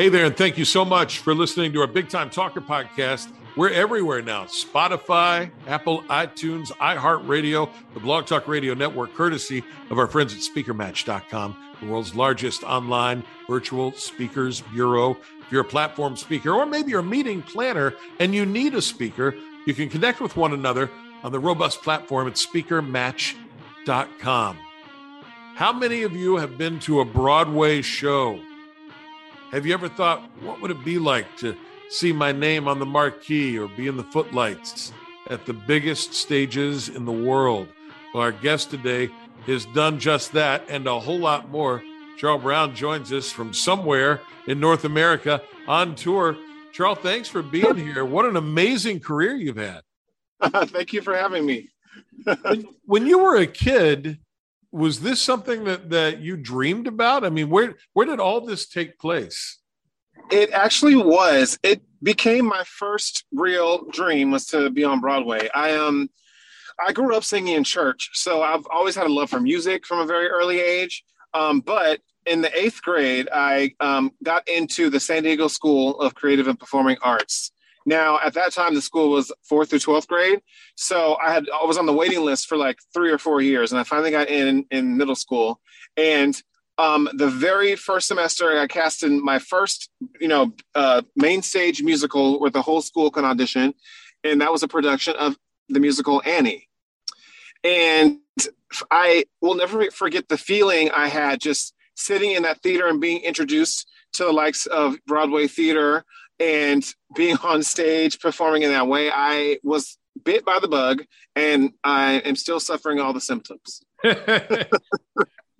Hey there, and thank you so much for listening to our Big Time Talker podcast. We're everywhere now Spotify, Apple, iTunes, iHeartRadio, the Blog Talk Radio Network, courtesy of our friends at SpeakerMatch.com, the world's largest online virtual speakers bureau. If you're a platform speaker, or maybe you're a meeting planner and you need a speaker, you can connect with one another on the robust platform at SpeakerMatch.com. How many of you have been to a Broadway show? Have you ever thought, what would it be like to see my name on the marquee or be in the footlights at the biggest stages in the world? Well, our guest today has done just that and a whole lot more. Charl Brown joins us from somewhere in North America on tour. Charl, thanks for being here. What an amazing career you've had. Thank you for having me. when you were a kid, was this something that that you dreamed about? I mean, where where did all this take place? It actually was. It became my first real dream was to be on Broadway. I um I grew up singing in church, so I've always had a love for music from a very early age. Um, but in the eighth grade, I um, got into the San Diego School of Creative and Performing Arts. Now, at that time, the school was fourth through 12th grade. So I had, I was on the waiting list for like three or four years. And I finally got in in middle school. And um, the very first semester, I cast in my first, you know, uh, main stage musical where the whole school can audition. And that was a production of the musical Annie. And I will never forget the feeling I had just sitting in that theater and being introduced to the likes of Broadway theater, and being on stage performing in that way, I was bit by the bug and I am still suffering all the symptoms.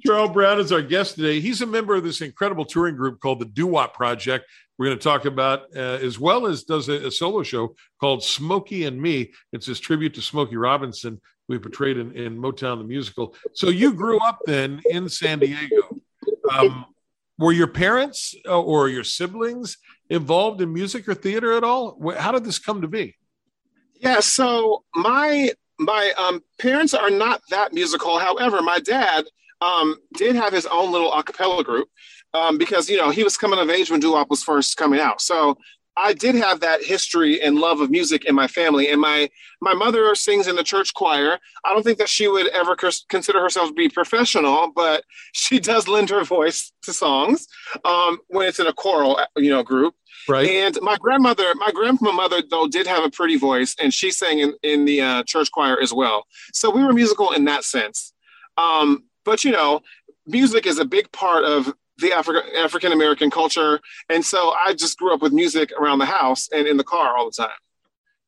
Charl Brown is our guest today. He's a member of this incredible touring group called the Doo Wop Project. We're going to talk about, uh, as well as does a, a, solo show called Smokey and Me. It's his tribute to Smokey Robinson, we portrayed in, in Motown the musical. So you grew up then in San Diego. Um, were your parents uh, or your siblings involved in music or theater at all? How did this come to be? Yeah, so my my um, parents are not that musical. However, my dad um, did have his own little a cappella group um, because you know he was coming of age when doo was first coming out. So I did have that history and love of music in my family, and my my mother sings in the church choir. I don't think that she would ever consider herself to be professional, but she does lend her voice to songs um, when it's in a choral, you know, group. Right. And my grandmother, my grandmother mother though, did have a pretty voice, and she sang in in the uh, church choir as well. So we were musical in that sense. Um, but you know, music is a big part of the African African American culture, and so I just grew up with music around the house and in the car all the time.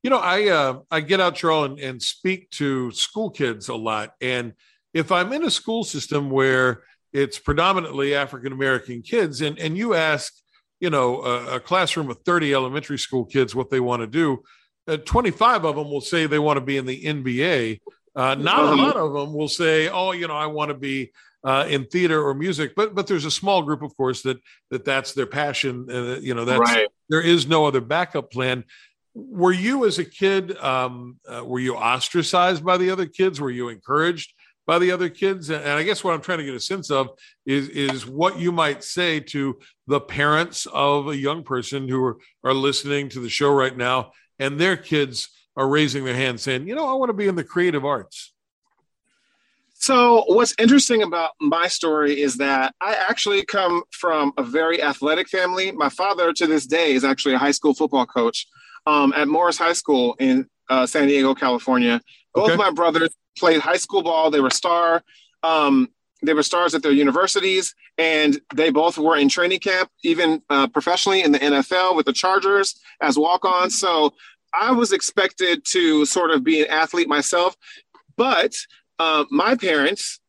You know, I uh, I get out, Charl, and, and speak to school kids a lot, and if I'm in a school system where it's predominantly African American kids, and and you ask, you know, a, a, classroom of 30 elementary school kids what they want to do, uh, 25 of them will say they want to be in the NBA. Uh, not a uh-huh. lot of them will say, oh, you know, I want to be uh, in theater or music, but but there's a small group, of course, that that that's their passion. Uh, you know, that's right. there is no other backup plan. Were you as a kid? Um, uh, were you ostracized by the other kids? Were you encouraged by the other kids? And, and I guess what I'm trying to get a sense of is is what you might say to the parents of a young person who are, are listening to the show right now, and their kids are raising their hand saying, you know, I want to be in the creative arts. So, what's interesting about my story is that I actually come from a very athletic family. My father, to this day, is actually a high school football coach um, at Morse High School in uh, San Diego, California. Both okay. my brothers played high school ball. They were star. Um, they were stars at their universities, and they both were in training camp, even uh, professionally in the NFL with the Chargers as walk-ons. So I was expected to sort of be an athlete myself, but uh, my parents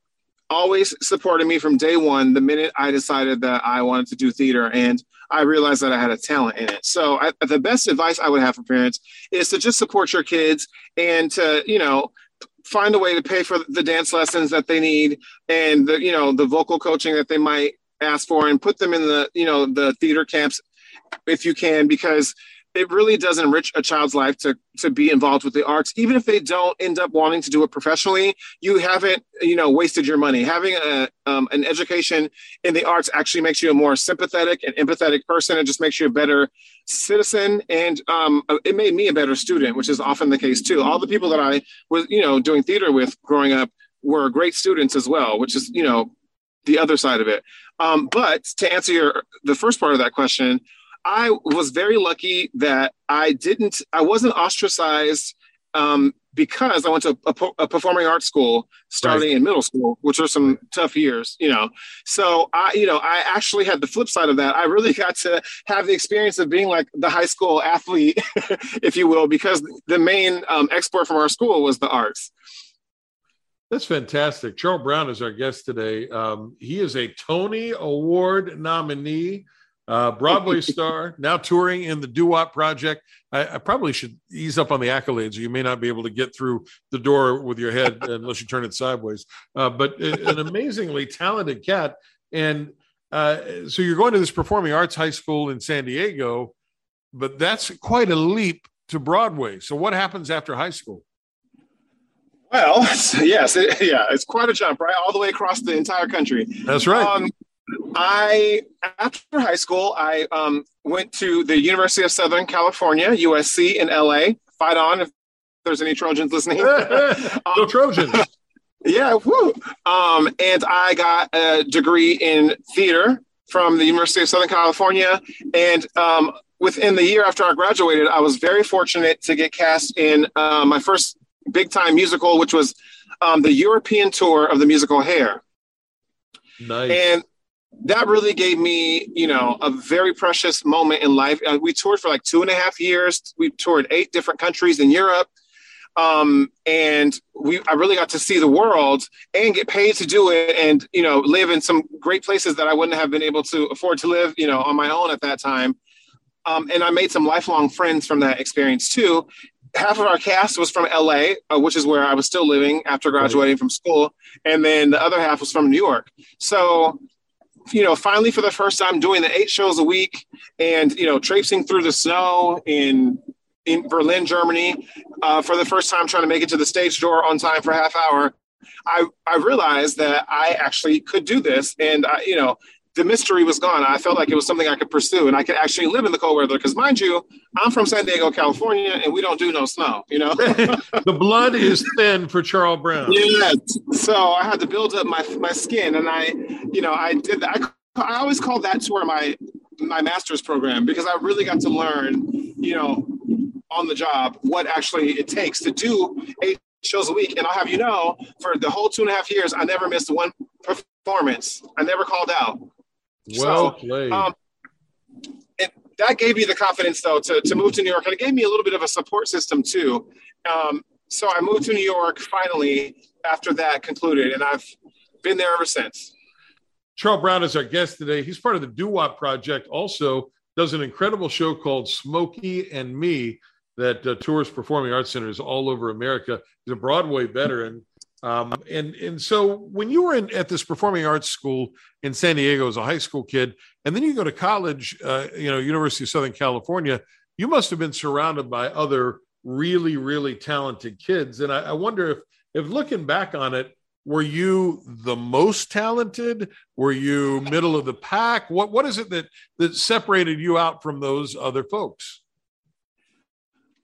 always supported me from day one the minute I decided that I wanted to do theater. And I realized that I had a talent in it. So I, the best advice I would have for parents is to just support your kids and to, you know, find a way to pay for the dance lessons that they need and the, you know, the vocal coaching that they might ask for and put them in the, you know, the theater camps if you can, because it really does enrich a child's life to to be involved with the arts. Even if they don't end up wanting to do it professionally you haven't you know wasted your money. Having a um, an education in the arts actually makes you a more sympathetic and empathetic person. It just makes you a better citizen and um, it made me a better student which is often the case too. All the people that i was you know doing theater with growing up were great students as well which is you know the other side of it. Um, but to answer your the first part of that question I was very lucky that I didn't, I wasn't ostracized um, because I went to a, a, performing arts school starting right. in middle school, which were some tough years, you know. So I, you know, I actually had the flip side of that. I really got to have the experience of being like the high school athlete, if you will, because the main um, export from our school was the arts. That's fantastic. Charl Brown is our guest today. Um, he is a Tony Award nominee uh, Broadway star, now touring in the Doo Wop Project. I, I, probably should ease up on the accolades. You may not be able to get through the door with your head unless you turn it sideways. Uh, but an amazingly talented cat. And uh, so you're going to this performing arts high school in San Diego, but that's quite a leap to Broadway. So what happens after high school? Well, yes, it, yeah, it's quite a jump, right? All the way across the entire country. That's right. Um, I after high school, I um, went to the University of Southern California, USC in LA. Fight on if there's any Trojans listening. um, Trojans. Yeah, woo. Um, and I got a degree in theater from the University of Southern California. And um, within the year after I graduated, I was very fortunate to get cast in uh, my first big time musical, which was um, the European tour of the musical Hair. Nice. And that really gave me, you know, a very precious moment in life. Uh, we toured for like two and a half years. We toured eight different countries in Europe. Um, and we, I really got to see the world and get paid to do it and, you know, live in some great places that I wouldn't have been able to afford to live, you know, on my own at that time. Um, and I made some lifelong friends from that experience too. Half of our cast was from LA, uh, which is where I was still living after graduating from school. And then the other half was from New York. So you know, finally for the first time doing the eight shows a week and, you know, traipsing through the snow in in Berlin, Germany, uh, for the first time trying to make it to the stage door on time for half hour, I, I realized that I actually could do this. And, I, you know, the mystery was gone. I felt like it was something I could pursue and I could actually live in the cold weather. Because, mind you, I'm from San Diego, California, and we don't do no snow, you know? the blood is thin for Charl Brown. Yeah. So I had to build up my, my skin. And I, you know, I did that. I, I always call that tour my, my master's program because I really got to learn, you know, on the job what actually it takes to do eight shows a week. And I'll have you know, for the whole two and a half years, I never missed one performance. I never called out. Well so, played. Um, that gave me the confidence, though, to, to move to New York. And it gave me a little bit of a support system, too. Um, so I moved to New York finally after that concluded, and I've been there ever since. Charl Brown is our guest today. He's part of the Doo Wop Project, also does an incredible show called Smokey and Me that uh, tours performing arts centers all over America. He's a Broadway veteran um, and and so when you were in, at this performing arts school in San Diego as a high school kid, and then you go to college, uh, you know, University of Southern California, you must have been surrounded by other really really talented kids. And I, I wonder if if looking back on it, were you the most talented? Were you middle of the pack? What what is it that that separated you out from those other folks?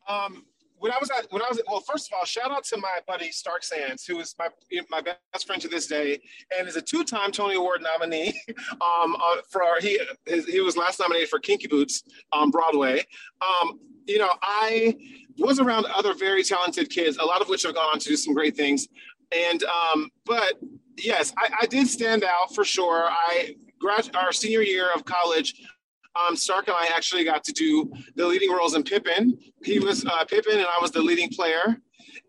Um, when I was at when I was at, well, first of all, shout out to my buddy Stark Sands, who is my my best friend to this day, and is a two-time Tony Award nominee. um, uh, for our, he his, he was last nominated for Kinky Boots on Broadway. Um, you know, I was around other very talented kids, a lot of which have gone on to do some great things. And um, but yes, I, I did stand out for sure. I grad our senior year of college, um, Stark and I actually got to do the leading roles in Pippin. He was uh, Pippin, and I was the leading player.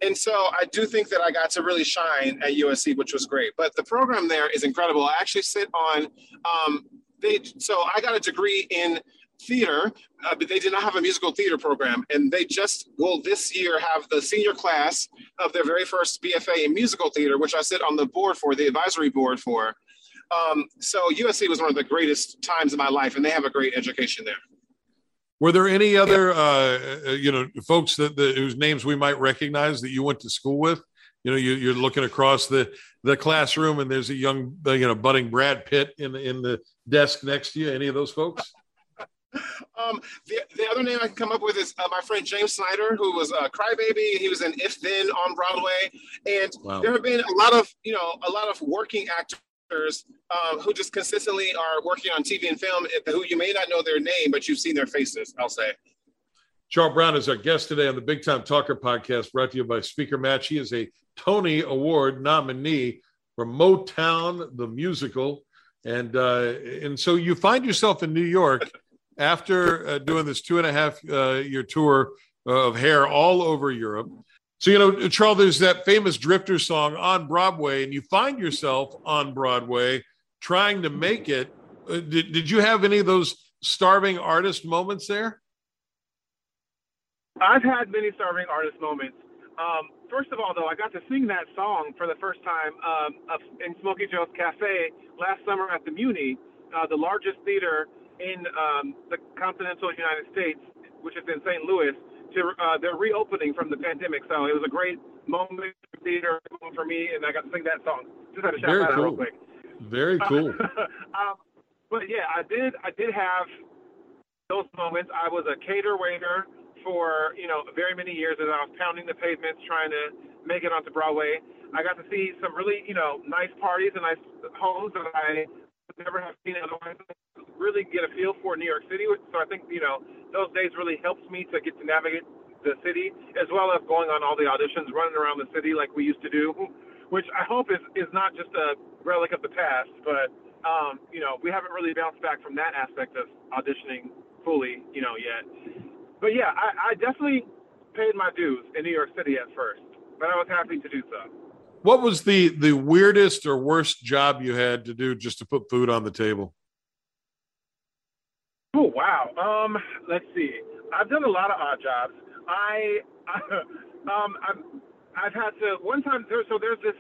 And so I do think that I got to really shine at USC, which was great. But the program there is incredible. I actually sit on um, they. So I got a degree in theater, uh, but they did not have a musical theater program. And they just will this year have the senior class of their very first BFA in musical theater, which I sit on the board for, the advisory board for. Um, so USC was one of the greatest times of my life, and they have a great education there. Were there any other, uh, uh, you know, folks that, that, whose names we might recognize that you went to school with? You know, you, are looking across the the classroom, and there's a young, uh, you know, budding Brad Pitt in the in the desk next to you. Any of those folks? Um, the, the other name I can come up with is uh, my friend James Snyder, who was a Crybaby. He was in If Then on Broadway, and wow. there have been a lot of you know a lot of working actors um, who just consistently are working on TV and film, who you may not know their name, but you've seen their faces. I'll say. Charl Brown is our guest today on the Big Time Talker podcast, brought to you by Speaker Match. He is a Tony Award nominee for Motown the musical, and uh, and so you find yourself in New York after uh, doing this two and a half uh, year tour of hair all over Europe. So, you know, Charl, there's that famous Drifter song on Broadway, and you find yourself on Broadway trying to make it. Uh, did, did you have any of those starving artist moments there? I've had many starving artist moments. Um, first of all, though, I got to sing that song for the first time um, in Smokey Joe's Cafe last summer at the Muny, uh, the largest theater in um, the continental United States, which is in St. Louis, to uh, they're reopening from the pandemic. So it was a great moment theater for me, and I got to sing that song. Just had to shout Very that cool. out real quick. Very cool. um, but yeah, I did. I did have those moments. I was a cater waiter for you know very many years, and I was pounding the pavements trying to make it onto Broadway. I got to see some really you know nice parties and nice homes that I never have seen otherwise. Really get a feel for New York City. So I think you know those days really helped me to get to navigate the city, as well as going on all the auditions, running around the city like we used to do, which I hope is is not just a relic of the past, but um, you know we haven't really bounced back from that aspect of auditioning fully, you know, yet. But yeah, I, I definitely paid my dues in New York City at first, but I was happy to do so. What was the the weirdest or worst job you had to do just to put food on the table? Oh wow. Um, let's see. I've done a lot of odd jobs. I, I um, I've, I've had to one time. There, so there's this,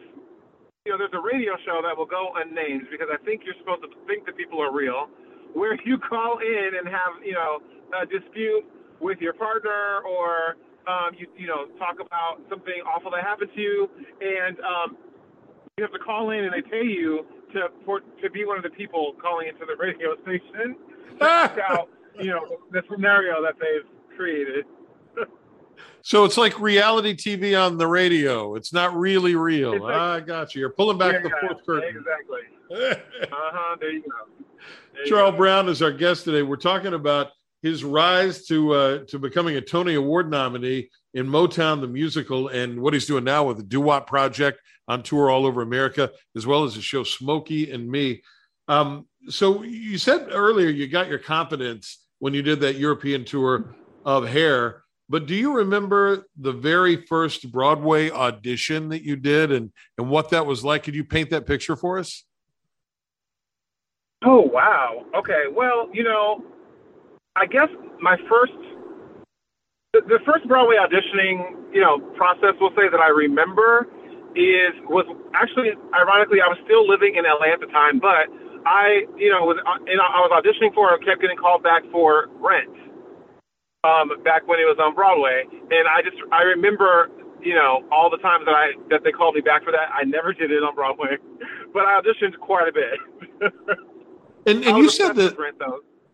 you know, there's a radio show that will go unnamed because I think you're supposed to think that people are real, where you call in and have you know a dispute with your partner or um, you you know talk about something awful that happened to you, and um, you have to call in and they pay you to for to be one of the people calling into the radio station out you know the scenario that they've created. so it's like reality TV on the radio. It's not really real. Like, I got you. You're pulling back yeah, the fourth curtain. Exactly. uh huh. There you go. There Charl Brown is our guest today. We're talking about his rise to uh, to becoming a Tony Award nominee in Motown the musical, and what he's doing now with the Doo Wop Project on tour all over America, as well as the show Smokey and Me. Um, so you said earlier you got your confidence when you did that European tour of Hair, but do you remember the very first Broadway audition that you did, and and what that was like? Could you paint that picture for us? Oh wow. Okay. Well, you know, I guess my first, the, the first Broadway auditioning, you know, process, we'll say that I remember is was actually ironically I was still living in LA at the time, but I, you know, was and I was auditioning for, I kept getting called back for Rent, um, back when it was on Broadway, and I just I remember, you know, all the times that I that they called me back for that. I never did it on Broadway, but I auditioned quite a bit. and and you said that Rent,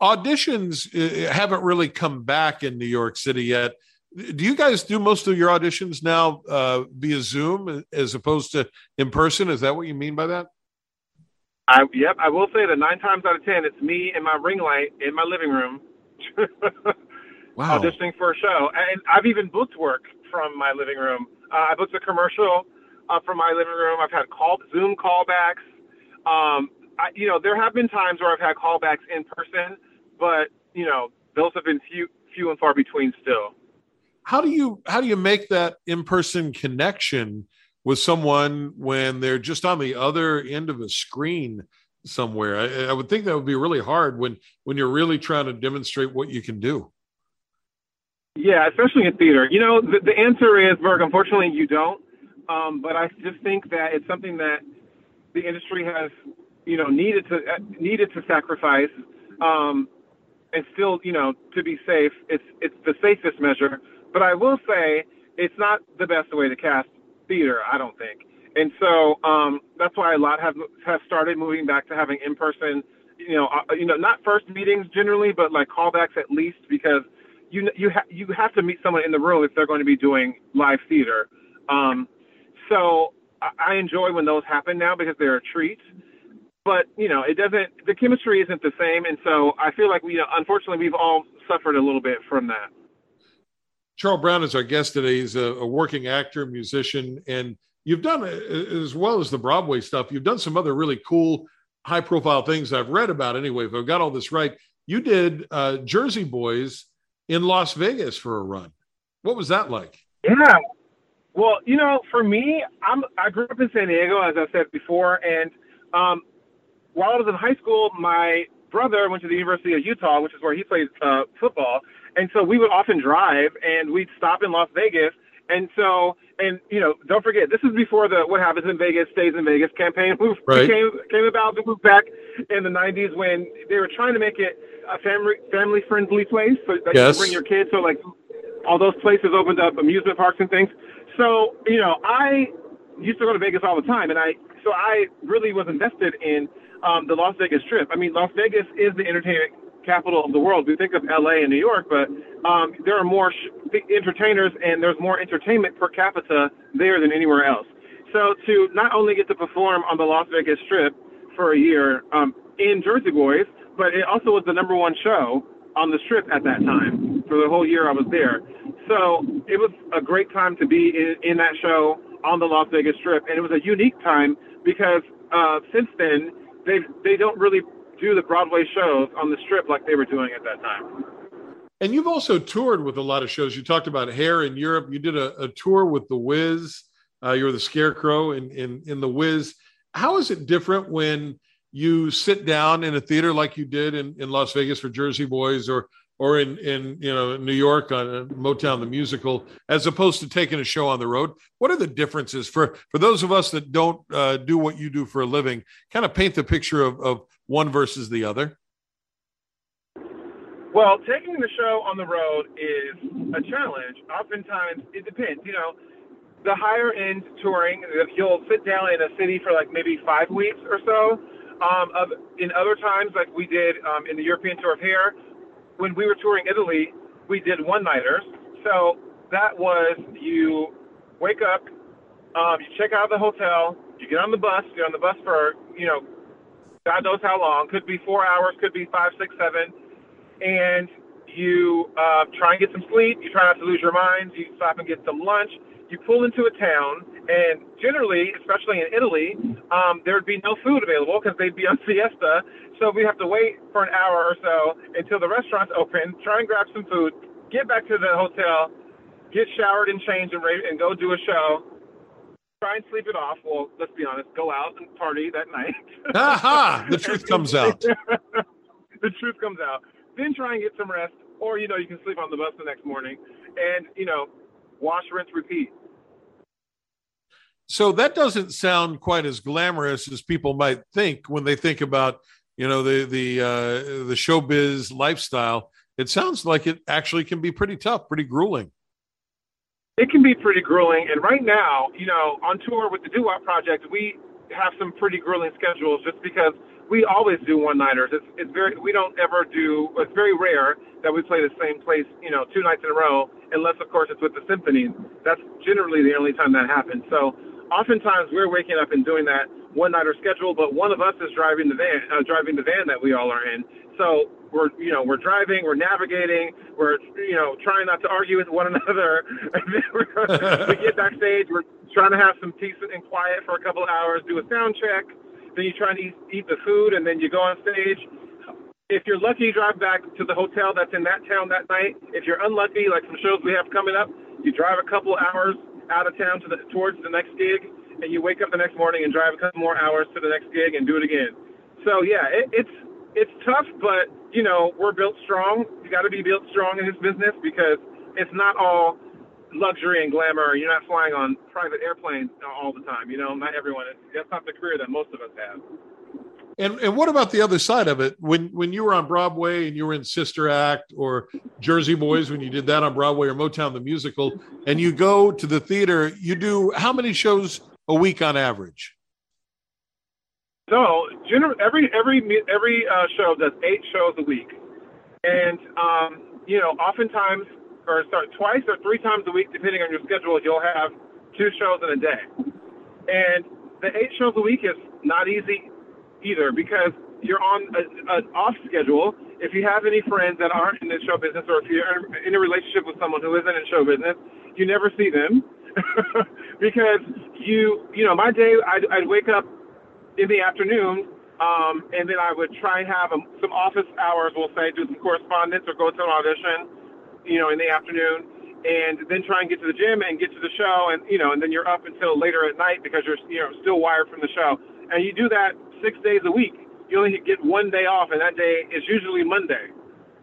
auditions uh, haven't really come back in New York City yet. Do you guys do most of your auditions now uh, via Zoom as opposed to in person? Is that what you mean by that? I, yep, I will say that nine times out of ten, it's me and my ring light in my living room, wow. auditioning for a show. And I've even booked work from my living room. Uh, I booked a commercial uh, from my living room. I've had call Zoom callbacks. Um, I, you know, there have been times where I've had callbacks in person, but you know, those have been few, few and far between still. How do you how do you make that in person connection with someone when they're just on the other end of a screen somewhere? I, I would think that would be really hard when when you're really trying to demonstrate what you can do. Yeah, especially in theater. You know, the, the answer is, Burke. Unfortunately, you don't. Um, but I just think that it's something that the industry has, you know, needed to uh, needed to sacrifice. Um, and still, you know, to be safe, it's it's the safest measure. But I will say it's not the best way to cast theater. I don't think. And so um, that's why a lot have have started moving back to having in person, you know, uh, you know, not first meetings generally, but like callbacks at least because you you ha- you have to meet someone in the room if they're going to be doing live theater. Um, so I enjoy when those happen now because they're a treat. But you know, it doesn't. The chemistry isn't the same, and so I feel like we, you know, unfortunately, we've all suffered a little bit from that. Charl Brown is our guest today. He's a, a working actor, musician, and you've done as well as the Broadway stuff. You've done some other really cool, high-profile things I've read about. Anyway, if I've got all this right, you did uh, Jersey Boys in Las Vegas for a run. What was that like? Yeah. Well, you know, for me, I'm I grew up in San Diego, as I said before, and um, while I was in high school, my brother went to the University of Utah, which is where he played uh, football, and so we would often drive and we'd stop in Las Vegas. And so, and you know, don't forget, this is before the "What Happens in Vegas Stays in Vegas" campaign right. came came about. To move back in the '90s when they were trying to make it a family family friendly place, so that yes. you bring your kids. So like all those places opened up amusement parks and things. So you know, I used to go to Vegas all the time, and I so I really was invested in um, the Las Vegas Strip. I mean, Las Vegas is the entertainment capital of the world. We think of LA and New York, but um, there are more sh- entertainers and there's more entertainment per capita there than anywhere else. So to not only get to perform on the Las Vegas Strip for a year um, in Jersey Boys, but it also was the number one show on the Strip at that time for the whole year I was there. So it was a great time to be in, in that show on the Las Vegas Strip, and it was a unique time because uh, since then they they don't really do the Broadway shows on the strip like they were doing at that time. And you've also toured with a lot of shows. You talked about Hair in Europe. You did a, a tour with The Wiz. Uh, you're the Scarecrow in, in, in The Wiz. How is it different when you sit down in a theater like you did in, in Las Vegas for Jersey Boys or or in in you know New York on uh, Motown the musical, as opposed to taking a show on the road? What are the differences for for those of us that don't uh, do what you do for a living? Kind of paint the picture of, of one versus the other. Well, taking the show on the road is a challenge. Oftentimes, it depends. You know, the higher end touring, you'll sit down in a city for like maybe five weeks or so. Um, of in other times, like we did um, in the European tour of Hair, when we were touring Italy, we did one nighters. So that was you wake up, um, you check out of the hotel, you get on the bus, you're on the bus for, you know, God knows how long, could be four hours, could be five, six, seven, and you uh, try and get some sleep, you try not to lose your mind, you stop and get some lunch, you pull into a town, and generally, especially in Italy, um, there would be no food available because they'd be on siesta. So we have to wait for an hour or so until the restaurants open, try and grab some food, get back to the hotel, get showered and changed and ready, and go do a show. Try and sleep it off. Well, let's be honest, go out and party that night. Aha! The truth comes out. the truth comes out. Then try and get some rest, or you know, you can sleep on the bus the next morning, and you know, wash, rinse, repeat. So that doesn't sound quite as glamorous as people might think when they think about, you know, the the uh, the showbiz lifestyle. It sounds like it actually can be pretty tough, pretty grueling. It can be pretty grueling, and right now, you know, on tour with the Doo Wop Project, we have some pretty grueling schedules just because we always do one nighters. It's it's very we don't ever do. It's very rare that we play the same place, you know, two nights in a row, unless of course it's with the symphony. That's generally the only time that happens. So oftentimes we're waking up and doing that one nighter schedule, but one of us is driving the van, uh, driving the van that we all are in. So we're, you know, we're driving, we're navigating, we're, you know, trying not to argue with one another. we get backstage, we're trying to have some peace and quiet for a couple of hours, do a sound check. Then you try and eat, eat the food, and then you go on stage. If you're lucky, you drive back to the hotel that's in that town that night. If you're unlucky, like some shows we have coming up, you drive a couple of hours out of town to the towards the next gig, and you wake up the next morning and drive a couple more hours to the next gig and do it again. So yeah, it, it's it's tough, but you know we're built strong. You got to be built strong in this business because it's not all luxury and glamour. You're not flying on private airplanes all the time. You know, not everyone. That's not the career that most of us have. And and what about the other side of it? When when you were on Broadway and you were in Sister Act or Jersey Boys, when you did that on Broadway or Motown the musical, and you go to the theater, you do how many shows a week on average? So, generally, every every every uh, show does eight shows a week, and um, you know, oftentimes, or sorry, twice or three times a week, depending on your schedule, you'll have two shows in a day. And the eight shows a week is not easy either because you're on an off schedule. If you have any friends that aren't in the show business, or if you're in a relationship with someone who isn't in show business, you never see them because you, you know, my day, I'd, I'd wake up in the afternoon, um, and then I would try and have a, some office hours, we'll say, do some correspondence or go to an audition, you know, in the afternoon, and then try and get to the gym and get to the show, and you know, and then you're up until later at night because you're, you know, still wired from the show, and you do that six days a week. You only get one day off, and that day is usually Monday.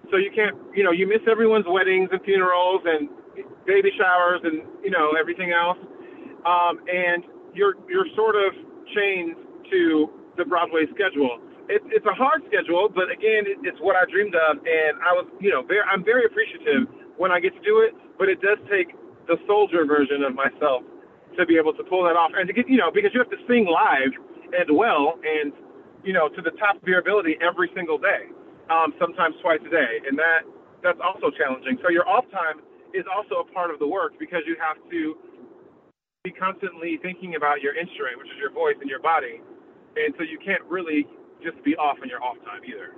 So you can't, you know, you miss everyone's weddings and funerals and baby showers and you know everything else, um, and you're you're sort of chained to the Broadway schedule. It, it's a hard schedule, but again, it, it's what I dreamed of, and I was, you know, very, I'm very appreciative when I get to do it. But it does take the soldier version of myself to be able to pull that off, and to get, you know, because you have to sing live as well, and you know, to the top of your ability every single day, um, sometimes twice a day, and that that's also challenging. So your off time is also a part of the work because you have to be constantly thinking about your instrument, which is your voice and your body, and so you can't really just be off on your off time either.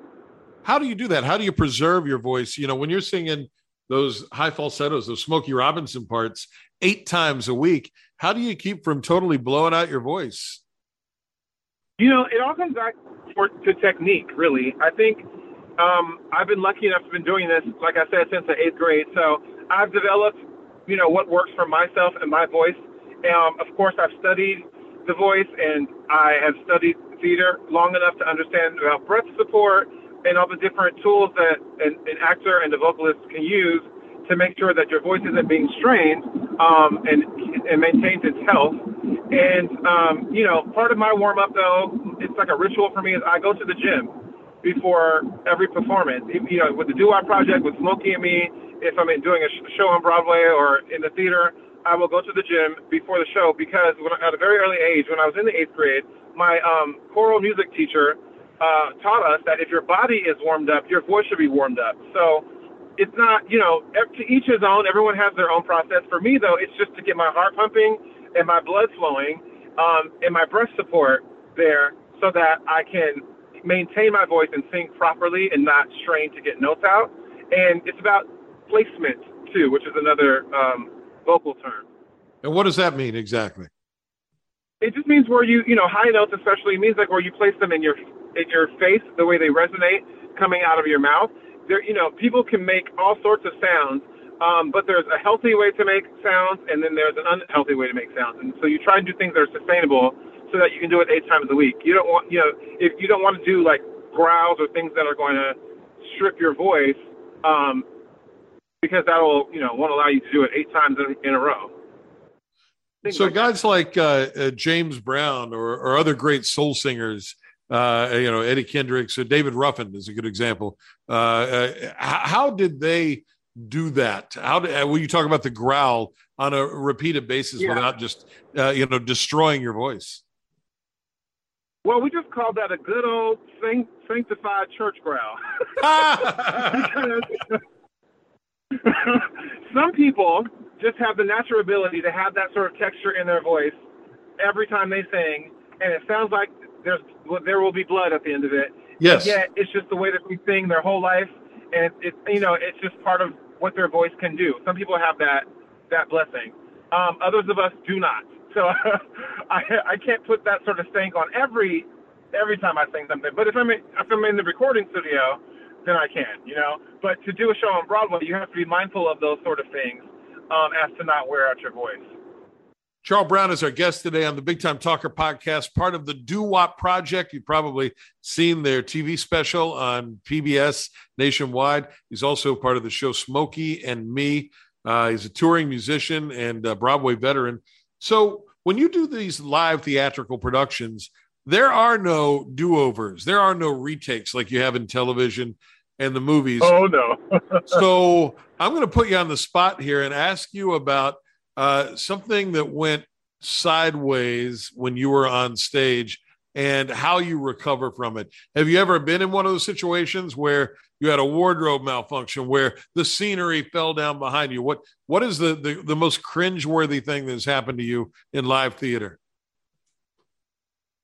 How do you do that? How do you preserve your voice? You know, when you're singing those high falsettos, those Smokey Robinson parts eight times a week, how do you keep from totally blowing out your voice? You know, it all comes back for, to technique, really. I think um, I've been lucky enough to been doing this, like I said, since the eighth grade. So I've developed, you know, what works for myself and my voice. Um, of course, I've studied the voice, and I have studied theater long enough to understand about breath support and all the different tools that an, an actor and a vocalist can use to make sure that your voice isn't being strained um, and, and maintains its health. And, um, you know, part of my warm up, though, it's like a ritual for me, is I go to the gym before every performance. You know, with the Doo Wop Project, with Smokey and me, if I'm doing a show on Broadway or in the theater, I will go to the gym before the show because when, at a very early age, when I was in the eighth grade, my um, choral music teacher uh, taught us that if your body is warmed up, your voice should be warmed up. So it's not, you know, to each his own. Everyone has their own process. For me, though, it's just to get my heart pumping and my blood flowing um, and my breath support there so that I can maintain my voice and sing properly and not strain to get notes out. And it's about placement, too, which is another um, vocal term. And what does that mean exactly? It just means where you, you know, high notes especially means like where you place them in your in your face, the way they resonate coming out of your mouth. There, you know, people can make all sorts of sounds, um, but there's a healthy way to make sounds, and then there's an unhealthy way to make sounds. And so you try and do things that are sustainable, so that you can do it eight times a week. You don't want, you know, if you don't want to do like growls or things that are going to strip your voice, um, because that will, you know, won't allow you to do it eight times in, in a row. Things so like guys that. like uh, uh, James Brown or, or, other great soul singers, uh, you know, Eddie Kendricks, or David Ruffin is a good example. Uh, uh, how did they do that? How did, uh, when you talk about the growl on a repeated basis yeah. without just, you know, destroying your voice? Well, we just call that a good old sanctified church growl. Some people just have the natural ability to have that sort of texture in their voice every time they sing, and it sounds like there's there will be blood at the end of it. Yes. Yeah, it's just the way that we sing their whole life, and it's it, you know it's just part of what their voice can do. Some people have that that blessing. Um, others of us do not. So I I can't put that sort of stank on every every time I sing something. But if I'm in, if I'm in the recording studio then I can, you know. But to do a show on Broadway, you have to be mindful of those sort of things um, as to not wear out your voice. Charl Brown is our guest today on the Big Time Talker podcast, part of the Doo Wop Project. You've probably seen their TV special on PBS nationwide. He's also part of the show Smokey and Me. Uh, he's a touring musician and a Broadway veteran. So, when you do these live theatrical productions, there are no do-overs. There are no retakes like you have in television and the movies. Oh no. so I'm going to put you on the spot here and ask you about uh, something that went sideways when you were on stage and how you recover from it. Have you ever been in one of those situations where you had a wardrobe malfunction, where the scenery fell down behind you? What what is the the, the most cringeworthy thing that's happened to you in live theater?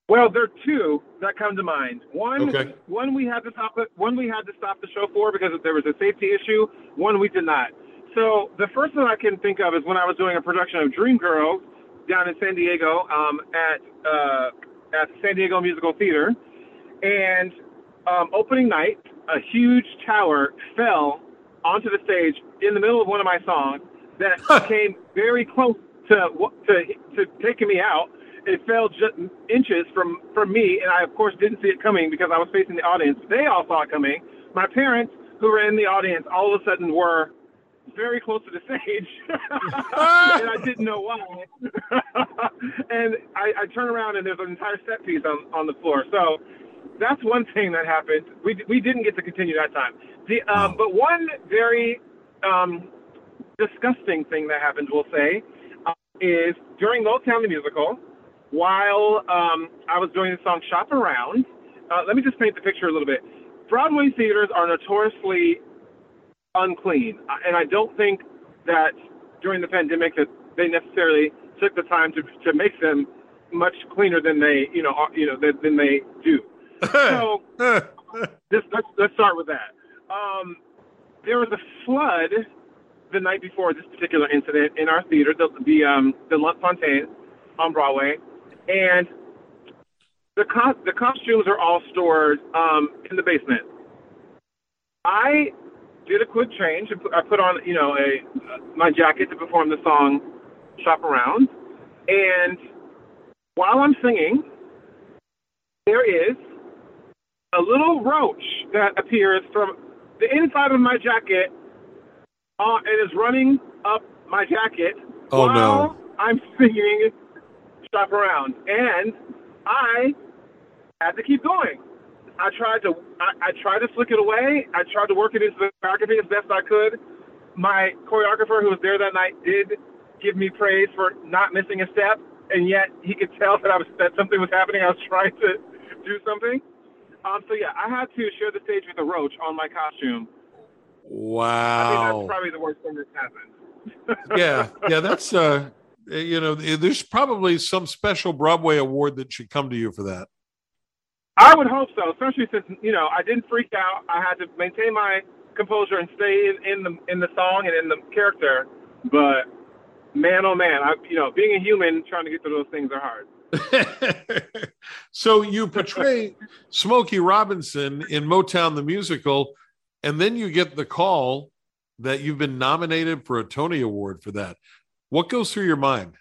Well, there are two that come to mind. One, Okay. one we had to stop it. One we had to stop the show for because there was a safety issue. One we did not. So the first one I can think of is when I was doing a production of Dreamgirls down in San Diego um, at uh, at the San Diego Musical Theater, and um, opening night, a huge tower fell onto the stage in the middle of one of my songs that came very close to to to taking me out. It fell just inches from from me, and I of course didn't see it coming because I was facing the audience. They all saw it coming. My parents, who were in the audience, all of a sudden were very close to the stage, and I didn't know why. and I, I turn around and there's an entire set piece on on the floor. So that's one thing that happened. We we didn't get to continue that time. The um, but one very um, disgusting thing that happened, we'll say, uh, is during Motown the musical, while um, I was doing the song "Shop Around." Uh, let me just paint the picture a little bit. Broadway theaters are notoriously unclean, Uh, and I don't think that during the pandemic that they necessarily took the time to to make them much cleaner than they you know are, you know than, than they do. So just let's let's start with that. Um, there was a flood the night before this particular incident in our theater, the the um, the Lunt-Fontanne on Broadway, and the co- the costumes are all stored um, in the basement. I did a quick change. and put- I put on you know a my jacket to perform the song "Shop Around," and while I'm singing, there is a little roach that appears from the inside of my jacket uh, and is running up my jacket Oh, while no. I'm singing "Shop Around," and I had to keep going. I tried to I, I tried to flick it away. I tried to work it into the choreography as best I could. My choreographer who was there that night did give me praise for not missing a step, and yet he could tell that I was that something was happening. I was trying to do something. Um, so yeah, I had to share the stage with a roach on my costume. I think wow. that's probably the worst thing that's happened. yeah, yeah, that's uh, Uh, you know, there's probably some special Broadway award that should come to you for that. I would hope so, especially since you know I didn't freak out. I had to maintain my composure and stay in, in the in the song and in the character. But man, oh man, I you know being a human trying to get through those things are hard. so you portray Smokey Robinson in Motown the musical, and then you get the call that you've been nominated for a Tony Award for that. What goes through your mind?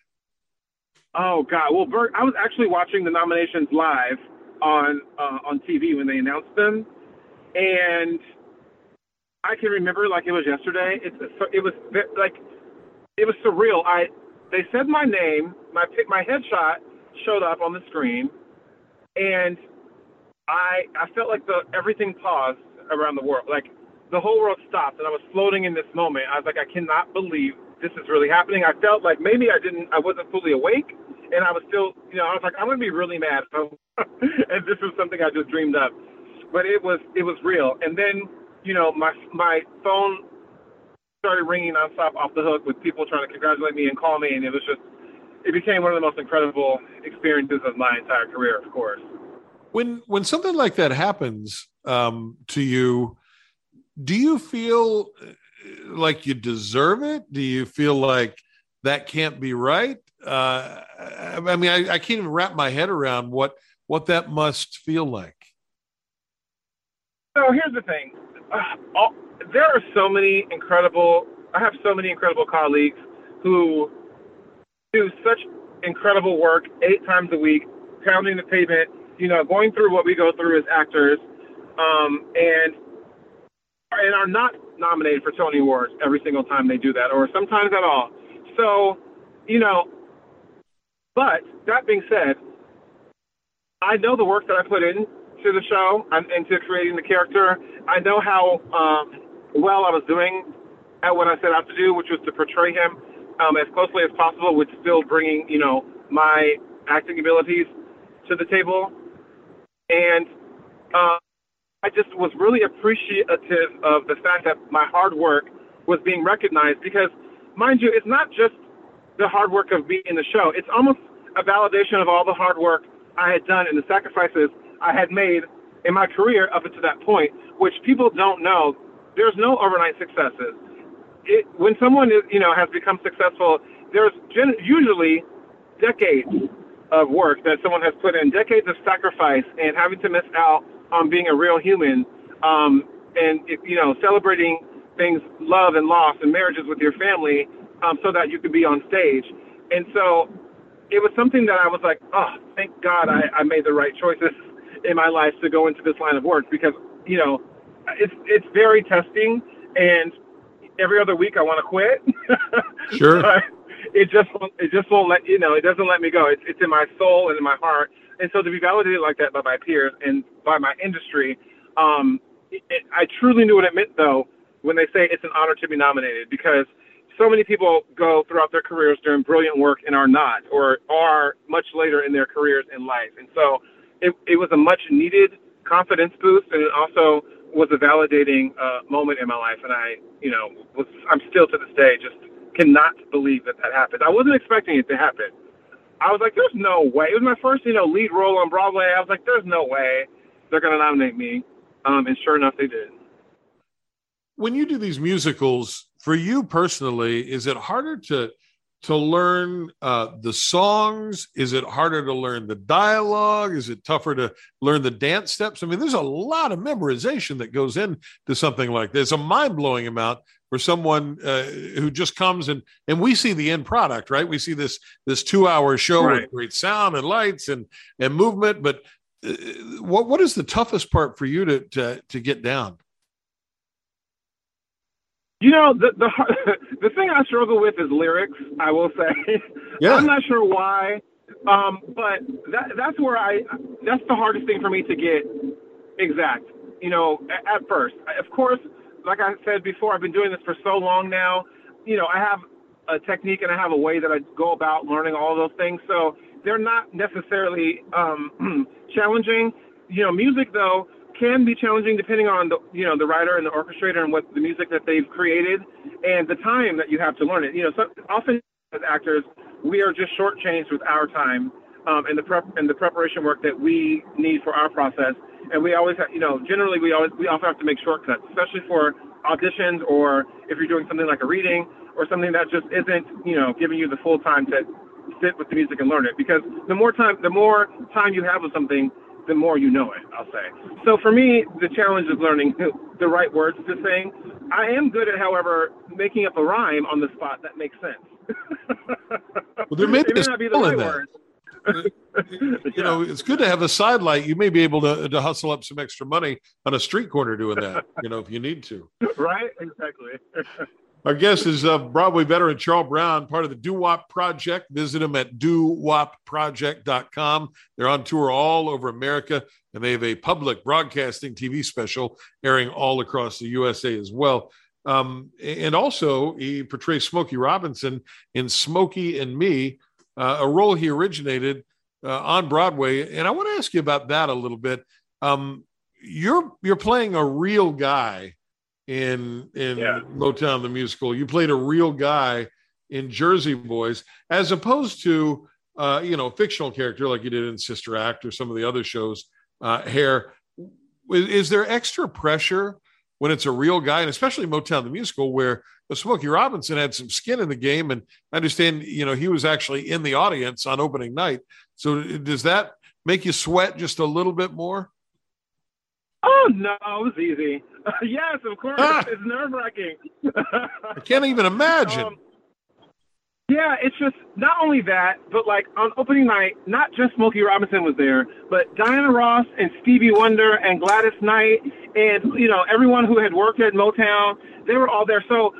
Oh God! Well, Burke, I was actually watching the nominations live on uh, on TV when they announced them, and I can remember like it was yesterday. It's it was like it was surreal. I they said my name, my my headshot showed up on the screen, and I I felt like the everything paused around the world. Like the whole world stopped, and I was floating in this moment. I was like, I cannot believe this is really happening. I felt like maybe I didn't, I wasn't fully awake, and I was still, you know, I was like, I'm gonna be really mad and this was something I just dreamed up. But it was, it was real. And then, you know, my my phone started ringing nonstop off the hook with people trying to congratulate me and call me, and it was just, it became one of the most incredible experiences of my entire career, of course. When when something like that happens um, to you, do you feel like you deserve it? Do you feel like that can't be right? Uh, I mean, I, I can't even wrap my head around what what that must feel like. So here's the thing. Uh, all, there are so many incredible, I have so many incredible colleagues who do such incredible work eight times a week, pounding the pavement, you know, going through what we go through as actors, um, and and are not nominated for Tony Awards every single time they do that, or sometimes at all. So, you know, but that being said, I know the work that I put in to the show and into creating the character. I know how um, well I was doing at what I set out to do, which was to portray him um, as closely as possible, with still bringing you know my acting abilities to the table. And uh, I just was really appreciative of the fact that my hard work was being recognized because, mind you, it's not just the hard work of being in the show. It's almost a validation of all the hard work I had done and the sacrifices I had made in my career up until that point, which people don't know. There's no overnight successes. It, when someone is, you know, has become successful, there's gen- usually decades of work that someone has put in, decades of sacrifice, and having to miss out on being a real human, um, and if, you know, celebrating things, love and loss, and marriages with your family, um, so that you could be on stage. And so, it was something that I was like, oh, thank God I, I made the right choices in my life to go into this line of work because you know, it's it's very testing, and every other week I want to quit. Sure. it just it just won't let you know it doesn't let me go. It's it's in my soul and in my heart, and so to be validated like that by my peers and by my industry, um, it, it, I truly knew what it meant though when they say it's an honor to be nominated because so many people go throughout their careers doing brilliant work and are not or are much later in their careers in life, and so it it was a much needed confidence boost and it also was a validating uh, moment in my life, and I you know was I'm still to this day just cannot believe that that happened. I wasn't expecting it to happen. I was like, there's no way. It was my first, you know, lead role on Broadway. I was like, there's no way they're going to nominate me. Um, and sure enough, they did. When you do these musicals, for you personally, is it harder to to learn uh, the songs? Is it harder to learn the dialogue? Is it tougher to learn the dance steps? I mean, there's a lot of memorization that goes into something like this, a mind blowing amount for someone uh, who just comes and and we see the end product, right? We see this this two hour show right. with great sound and lights and and movement, but uh, what what is the toughest part for you to to to get down? You know, the the the thing I struggle with is lyrics. I will say, yeah. I'm not sure why, um, but that that's where I that's the hardest thing for me to get exact. You know, at, at first, of course, like I said before, I've been doing this for so long now. You know, I have a technique and I have a way that I go about learning all those things. So they're not necessarily um, challenging. You know, music though can be challenging depending on the you know the writer and the orchestrator and what the music that they've created and the time that you have to learn it. You know, so often as actors we are just shortchanged with our time um, and the prep and the preparation work that we need for our process. And we always have, you know, generally we always we often have to make shortcuts, especially for auditions or if you're doing something like a reading or something that just isn't, you know, giving you the full time to sit with the music and learn it. Because the more time, the more time you have with something, the more you know it, I'll say. So for me, the challenge is learning the right words to sing. I am good at, however, making up a rhyme on the spot that makes sense. well, there may, may not be the right words. You know, it's good to have a sidelight. You may be able to, to hustle up some extra money on a street corner doing that, you know, if you need to. Right? Exactly. Our guest is uh, Broadway veteran Charl Brown, part of the Doo Wop Project. Visit him at dooWopProject.com. They're on tour all over America, and they have a public broadcasting TV special airing all across the USA as well. Um, and also, he portrays Smokey Robinson in Smokey and Me, uh, a role he originated uh, on Broadway. And I want to ask you about that a little bit. Um, you're you're playing a real guy in in yeah. Motown the musical. You played a real guy in Jersey Boys, as opposed to uh, you know fictional character like you did in Sister Act or some of the other shows. Uh, Hair, is, is there extra pressure when it's a real guy, and especially Motown the musical, where Smokey Robinson had some skin in the game, and I understand you know he was actually in the audience on opening night. So does that make you sweat just a little bit more? Oh no, it was easy. Yes, of course. Ah. It's nerve wracking. I can't even imagine. Um, yeah, it's just not only that, but like on opening night, not just Smokey Robinson was there, but Diana Ross and Stevie Wonder and Gladys Knight and you know everyone who had worked at Motown, they were all there. So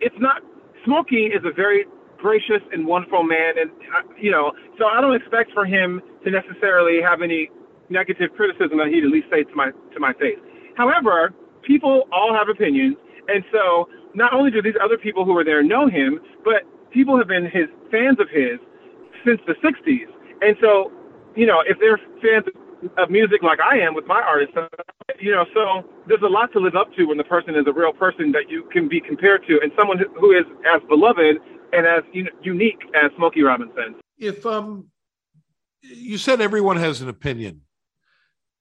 it's not Smokey is a very gracious and wonderful man, and uh, you know, so I don't expect for him to necessarily have any negative criticism that he'd at least say to my to my face. However, people all have opinions, and so not only do these other people who are there know him, but people have been his fans of his since the '60s. And so, you know, if they're fans of music like I am with my artists, you know, so there's a lot to live up to when the person is a real person that you can be compared to, and someone who is as beloved and as unique as Smokey Robinson. If um, you said everyone has an opinion,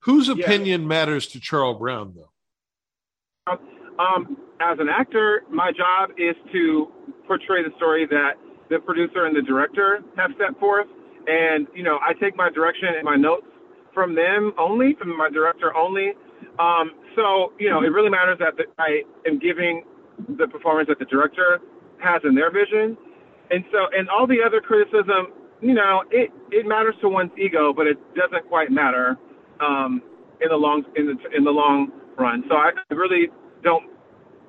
whose opinion yeah. matters to Charl Brown, though? Um, as an actor, my job is to portray the story that the producer and the director have set forth. And, you know, I take my direction and my notes from them only, from my director only. Um, so, you know, it really matters that the, I am giving the performance that the director has in their vision. And so, and all the other criticism, you know, it, it matters to one's ego, but it doesn't quite matter um, in the long in the in the long run. So I really don't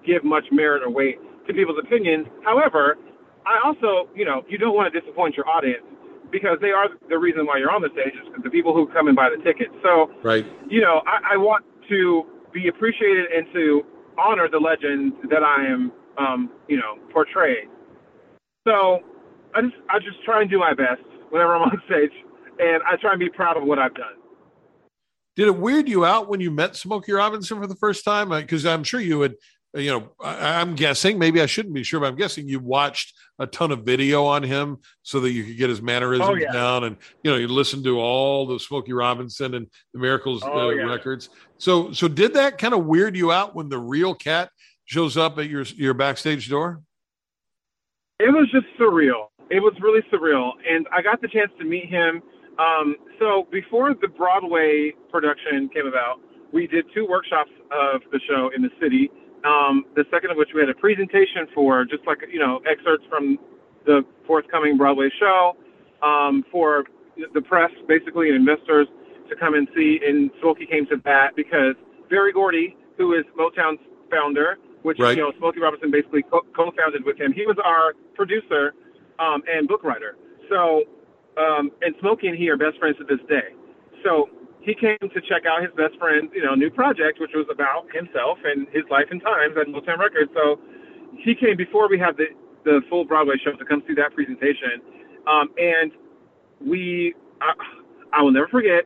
give much merit or weight to people's opinions. However, I also, you know, you don't want to disappoint your audience because they are the reason why you're on the stage is because the people who come and buy the tickets. So, right, you know, I, I want to be appreciated and to honor the legend that I am, um, you know, portraying. So, I just I just try and do my best whenever I'm on stage, and I try and be proud of what I've done. Did it weird you out when you met Smokey Robinson for the first time? Because I'm sure you had you know, I, am guessing, maybe I shouldn't be sure, but I'm guessing you watched a ton of video on him so that you could get his mannerisms oh, yeah. down. And, you know, you listened to all the Smokey Robinson and the Miracles oh, uh, yeah. records. So, so did that kind of weird you out when the real cat shows up at your, your backstage door? It was just surreal. It was really surreal. And I got the chance to meet him. Um, so before the Broadway production came about, we did two workshops of the show in the city um, the second of which we had a presentation for, just like you know, excerpts from the forthcoming Broadway show um, for the press, basically, and investors to come and see. And Smokey came to bat because Berry Gordy, who is Motown's founder, which right. you know Smokey Robinson basically co- co-founded with him, he was our producer um, and book writer. So, um, and Smokey and he are best friends to this day. So he came to check out his best friend's, you know, new project, which was about himself and his life and times at Motown Records. So he came before we had the the full Broadway show to come see that presentation, um, and we, I, I will never forget.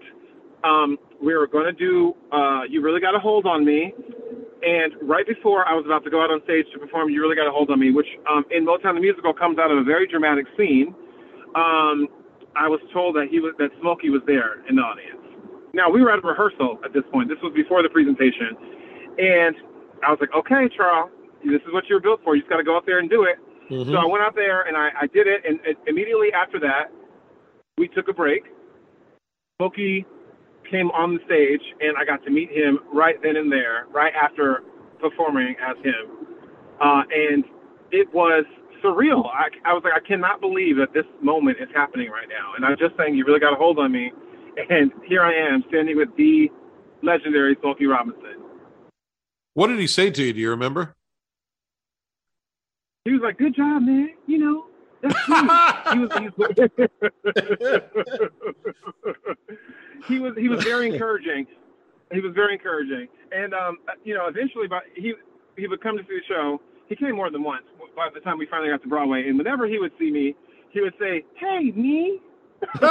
Um, we were going to do uh, "You Really Got a Hold on Me," and right before I was about to go out on stage to perform "You Really Got a Hold on Me," which um, in Motown the musical comes out of a very dramatic scene. Um, I was told that he was that Smokey was there in the audience now we were at a rehearsal at this point. This was before the presentation, and I was like, "Okay, Charl, this is what you're built for. You just got to go out there and do it." Mm-hmm. So I went out there and I, I did it, and, and immediately after that, we took a break. Smokey came on the stage, and I got to meet him right then and there, right after performing as him, uh, and it was surreal. I, I was like, I cannot believe that this moment is happening right now, and I'm just saying, you really got a hold on me and here I am standing with the legendary Smokey Robinson. What did he say to you? Do you remember? He was like, "Good job, man. You know, that's he was, he was, he was he was very encouraging. He was very encouraging, and um, you know, eventually, but he he would come to see the show. He came more than once. By the time we finally got to Broadway, and whenever he would see me, he would say, "Hey, me."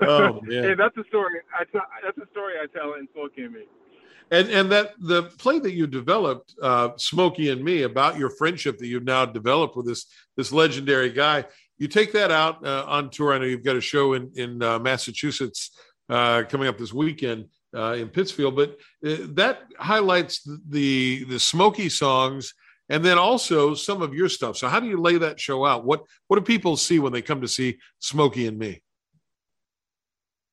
oh man, hey, that's a story. I t- that's a story I tell in Smokey and Me. And and that the play that you developed, uh, Smokey and Me, about your friendship that you've now developed with this this legendary guy. You take that out uh, on tour. I know you've got a show in in uh, Massachusetts uh, coming up this weekend uh, in Pittsfield, but uh, that highlights the, the the Smokey songs and then also some of your stuff. So how do you lay that show out? What what do people see when they come to see Smokey and Me?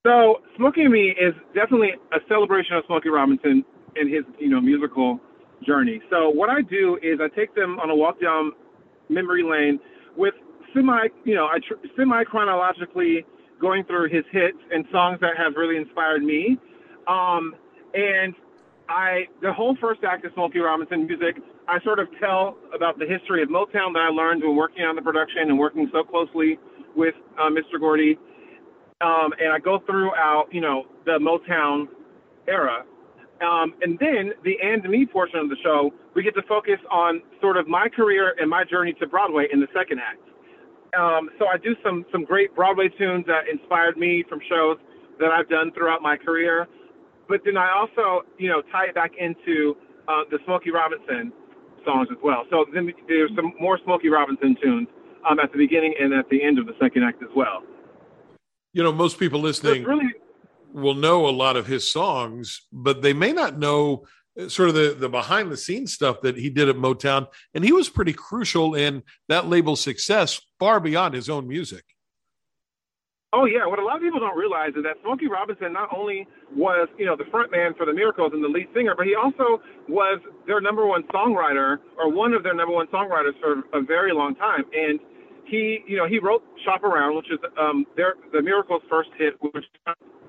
So Smokey and Me is definitely a celebration of Smokey Robinson and his you know musical journey. So what I do is I take them on a walk down memory lane with semi you know I tr- semi chronologically going through his hits and songs that have really inspired me. Um, and I the whole first act of Smokey Robinson music I sort of tell about the history of Motown that I learned when working on the production and working so closely with uh, Mr. Gordy. um, and I go throughout, you know, the Motown era. Um, and then the and me portion of the show, we get to focus on sort of my career and my journey to Broadway in the second act. Um, so I do some some great Broadway tunes that inspired me from shows that I've done throughout my career. But then I also, you know, tie it back into uh, the Smokey Robinson songs as well. So then there's some more Smokey Robinson tunes um, at the beginning and at the end of the second act as well. You know, most people listening really, will know a lot of his songs, but they may not know uh, sort of the, the behind the scenes stuff that he did at Motown. And he was pretty crucial in that label's success far beyond his own music. Oh yeah, what a lot of people don't realize is that Smokey Robinson not only was, you know, the front man for the Miracles and the lead singer, but he also was their number one songwriter or one of their number one songwriters for a very long time. And he, you know, he wrote "Shop Around," which is um, their the Miracles' first hit, which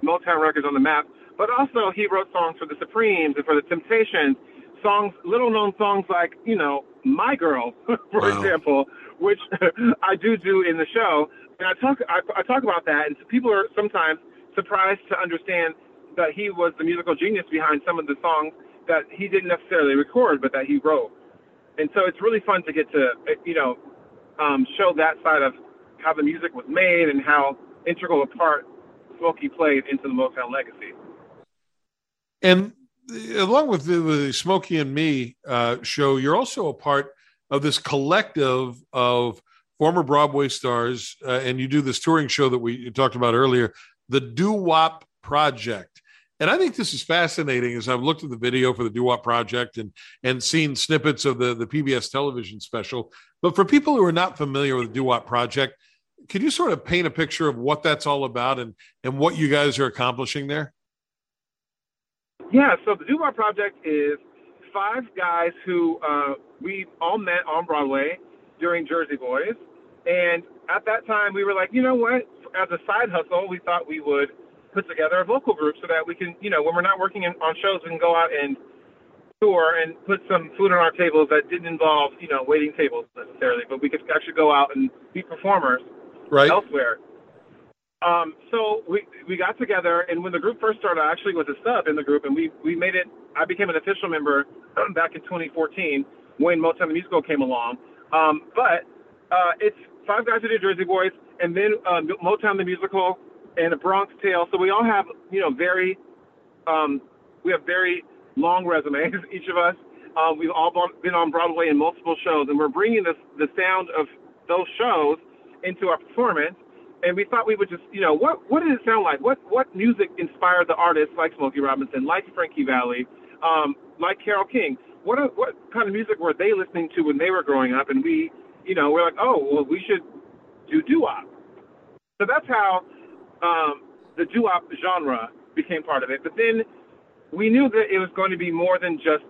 Motown Records on the map. But also he wrote songs for the Supremes and for the Temptations, songs, little known songs like, you know, "My Girl," for wow. example, which I do do in the show. And I talk I, I talk about that, and people are sometimes surprised to understand that he was the musical genius behind some of the songs that he didn't necessarily record, but that he wrote. And so it's really fun to get to you know um, show that side of how the music was made and how integral a part Smokey played into the Motown legacy. And along with the, the Smokey and Me uh, show, you're also a part of this collective of former Broadway stars, uh, and you do this touring show that we talked about earlier, the Doo Wop Project. And I think this is fascinating as I've looked at the video for the Doo Wop Project and and seen snippets of the, the PBS television special. But for people who are not familiar with the Doo Wop Project, could you sort of paint a picture of what that's all about and, and what you guys are accomplishing there? Yeah, so the Doo Wop Project is five guys who uh, we all met on Broadway during Jersey Boys. And at that time, we were like, you know what? As a side hustle, we thought we would put together a vocal group so that we can, you know, when we're not working in, on shows, we can go out and tour and put some food on our tables that didn't involve, you know, waiting tables necessarily, but we could actually go out and be performers right. elsewhere. Um, so we we got together, and when the group first started, I actually was a sub in the group, and we we made it. I became an official member back in 2014 when Motown the Musical came along. Um, but uh, it's five guys who did Jersey Boys, and then uh, Motown the Musical and a Bronx Tale. So we all have, you know, very, um, we have very long resumes, each of us. Um, we've all been on Broadway in multiple shows, and we're bringing this, the sound of those shows into our performance. And we thought we would just, you know, what what did it sound like? What what music inspired the artists like Smokey Robinson, like Frankie Valli, um, like Carole King? What what kind of music were they listening to when they were growing up? And we, you know, we're like, oh, well, we should do doo wop. So that's how um, the doo wop genre became part of it. But then we knew that it was going to be more than just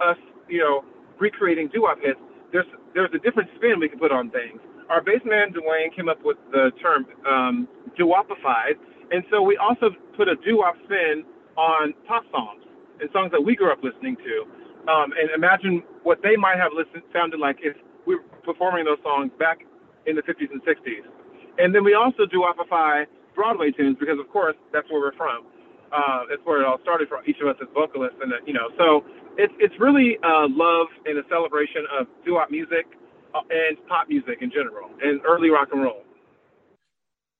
us, you know, recreating doo wop hits. There's there's a different spin we could put on things. Our bass man Dwayne came up with the term um, doo-wopified, and so we also put a doo wop spin on pop songs and songs that we grew up listening to. Um, and imagine what they might have listened sounded like if we were performing those songs back in the 50s and 60s. And then we also doo-wopify Broadway tunes because, of course, that's where we're from. Uh, where it all started for each of us as vocalists, and uh, you know, so it's it's really uh, love and a celebration of doo-wop music uh, and pop music in general, and early rock and roll.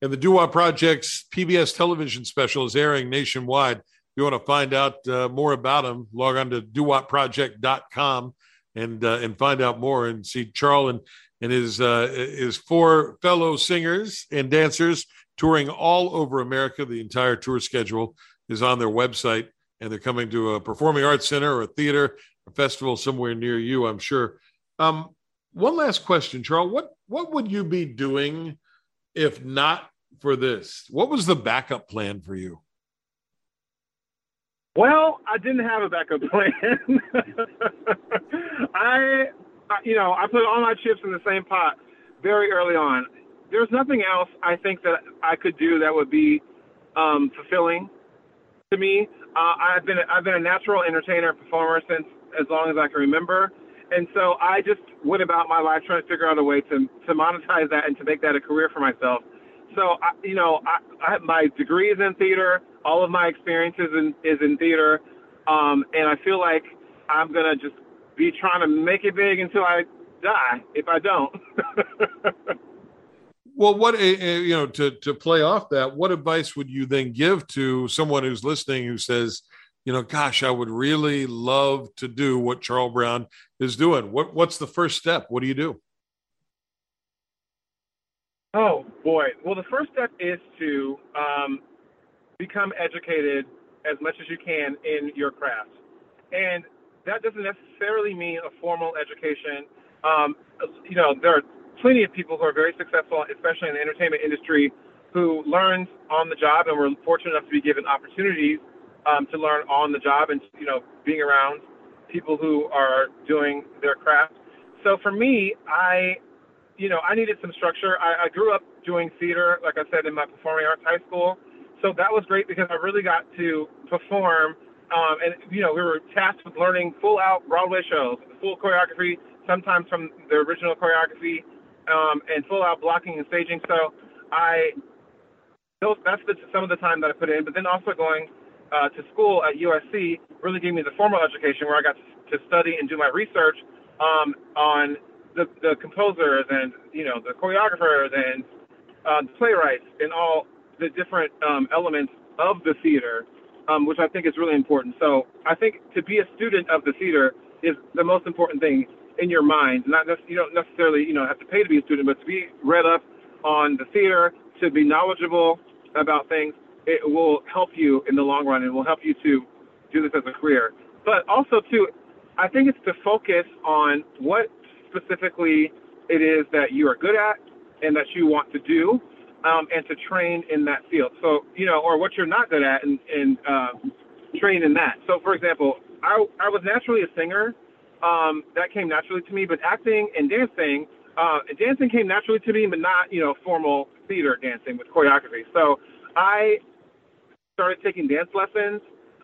And the Doo-Wop Project's PBS television special is airing nationwide. If you want to find out uh, more about them, log on to doowopproject.com and uh, and find out more and see Charl and and his uh, his four fellow singers and dancers touring all over America. The entire tour schedule is on their website, and they're coming to a performing arts center or a theater, a festival somewhere near you, I'm sure. Um, one last question, Charl. What what would you be doing if not for this? What was the backup plan for you? Well, I didn't have a backup plan. I, you know, I put all my chips in the same pot very early on there's nothing else I think that I could do that would be um, fulfilling to me. Uh, I've been I've been a natural entertainer and performer since as long as I can remember, and so I just went about my life trying to figure out a way to to monetize that and to make that a career for myself. So, I, you know, I, I my degree is in theater. All of my experiences in, is in theater, um, and I feel like I'm gonna just be trying to make it big until I die. If I don't. well, what eh, eh, you know to to play off that, what advice would you then give to someone who's listening who says, you know, gosh, I would really love to do what Charl Brown is doing. What what's the first step? What do you do? Oh boy. Well, the first step is to um, become educated as much as you can in your craft, and that doesn't necessarily mean a formal education. Um, you know, there are plenty of people who are very successful, especially in the entertainment industry, who learned on the job and were fortunate enough to be given opportunities um, to learn on the job and you know being around people who are doing their craft. So for me, I you know I needed some structure. I, I grew up doing theater, like I said, in my performing arts high school. So that was great because I really got to perform. Um, and you know, we were tasked with learning full out Broadway shows, full choreography, sometimes from the original choreography, um, and full out blocking and staging. So I, those, that's the, some of the time that I put in. But then also going uh, to school at USC really gave me the formal education where I got to, study and do my research um, on the, the composers and you know the choreographers and uh, the playwrights and all the different um, elements of the theater, um, which I think is really important. So I think to be a student of the theater is the most important thing in your mind. Not you don't necessarily you know have to pay to be a student, but to be read up on the theater, to be knowledgeable about things it will help you in the long run and will help you to do this as a career. But also, too, I think it's to focus on what specifically it is that you are good at and that you want to do, um, and to train in that field. So, you know, or what you're not good at and, and uh, train in that. So, for example, I, I was naturally a singer. Um, that came naturally to me, but acting and dancing, uh, dancing came naturally to me, but not, you know, formal theater dancing with choreography. So I started taking dance lessons.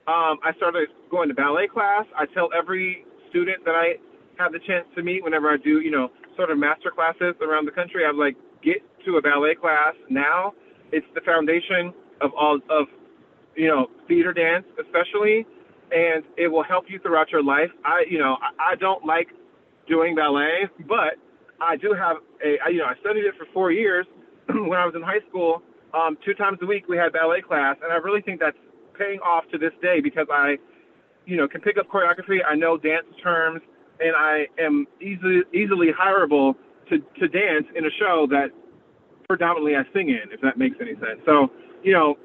Um, I started going to ballet class. I tell every student that I have the chance to meet whenever I do, you know, sort of master classes around the country. I'm like, get to a ballet class now. It's the foundation of all of, you know, theater dance, especially, and it will help you throughout your life. I, you know, I, I don't like doing ballet, but I do have a, I, you know, I studied it for four years when I was in high school um, two times a week we had ballet class, and I really think that's paying off to this day because I, you know, can pick up choreography. I know dance terms, and I am easily easily hireable to to dance in a show that predominantly I sing in, if that makes any sense. So, you know,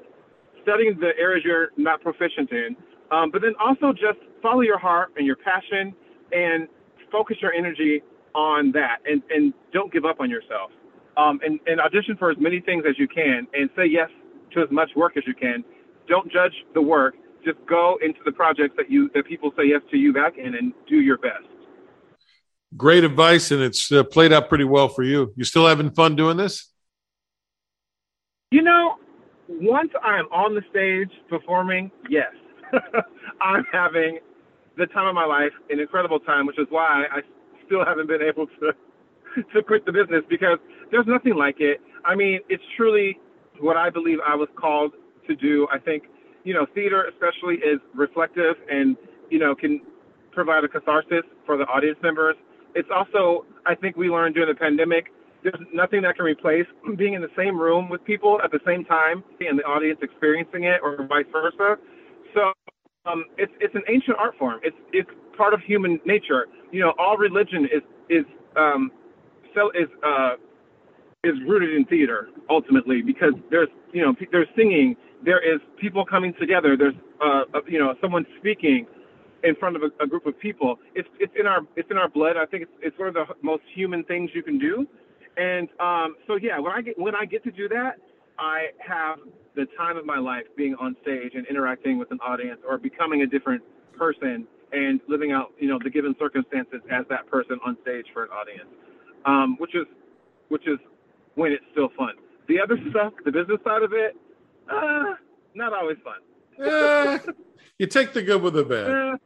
studying the areas you're not proficient in, um, but then also just follow your heart and your passion, and focus your energy on that, and and don't give up on yourself um, and, and audition for as many things as you can and say yes to as much work as you can. Don't judge the work. Just go into the projects that you that people say yes to you back in and do your best. Great advice, and it's uh, played out pretty well for you. You still having fun doing this? You know, once I'm on the stage performing, yes, I'm having the time of my life, an incredible time, which is why I still haven't been able to to quit the business because there's nothing like it. I mean, it's truly what I believe I was called to do. I think, you know, theater especially is reflective and, you know, can provide a catharsis for the audience members. It's also, I think we learned during the pandemic, there's nothing that can replace being in the same room with people at the same time and the audience experiencing it or vice versa. So um, it's, it's an ancient art form. It's, it's part of human nature. You know, all religion is, is, um, so is, uh, is rooted in theater ultimately because there's you know there's singing there is people coming together there's uh, you know someone speaking in front of a, a, group of people it's it's in our it's in our blood i think it's it's one of the most human things you can do and um, so yeah when i get when i get to do that i have the time of my life being on stage and interacting with an audience or becoming a different person and living out you know the given circumstances as that person on stage for an audience um, which is which is when it's still fun. The other stuff, the business side of it, uh, not always fun. uh, you take the good with the bad. Uh,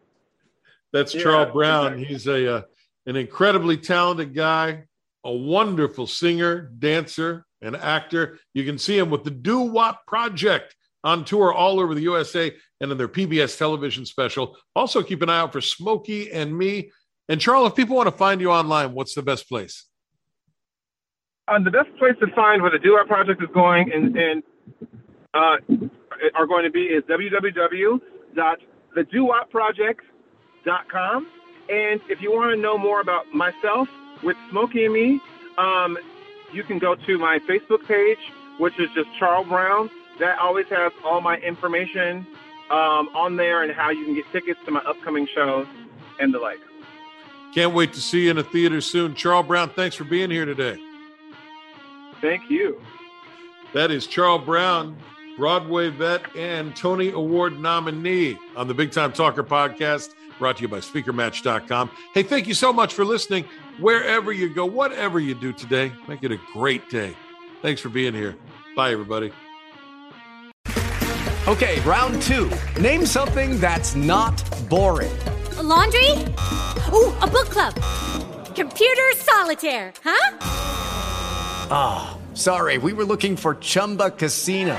That's yeah, Charl Brown. Exactly. He's a uh, an incredibly talented guy, a wonderful singer, dancer, and actor. You can see him with the Doo Wop Project on tour all over the USA and in their PBS television special. Also, keep an eye out for Smokey and Me. And Charl, if people want to find you online, what's the best place? Uh, the best place to find where the Doo Wop Project is going and, and uh, are going to be is www.thedoowopproject.com. And if you want to know more about myself with Smokey and me, um, you can go to my Facebook page, which is just Charl Brown. That always has all my information um, on there and how you can get tickets to my upcoming shows and the like. Can't wait to see you in a theater soon. Charl Brown, thanks for being here today. Thank you. That is Charl Brown, Broadway vet and Tony Award nominee on the Big Time Talker podcast, brought to you by SpeakerMatch.com. Hey, thank you so much for listening. Wherever you go, whatever you do today, make it a great day. Thanks for being here. Bye, everybody. Okay, round two. Name something that's not boring. A laundry? Ooh, a book club. Computer solitaire, huh? Ah, oh, sorry, we were looking for Chumba Casino.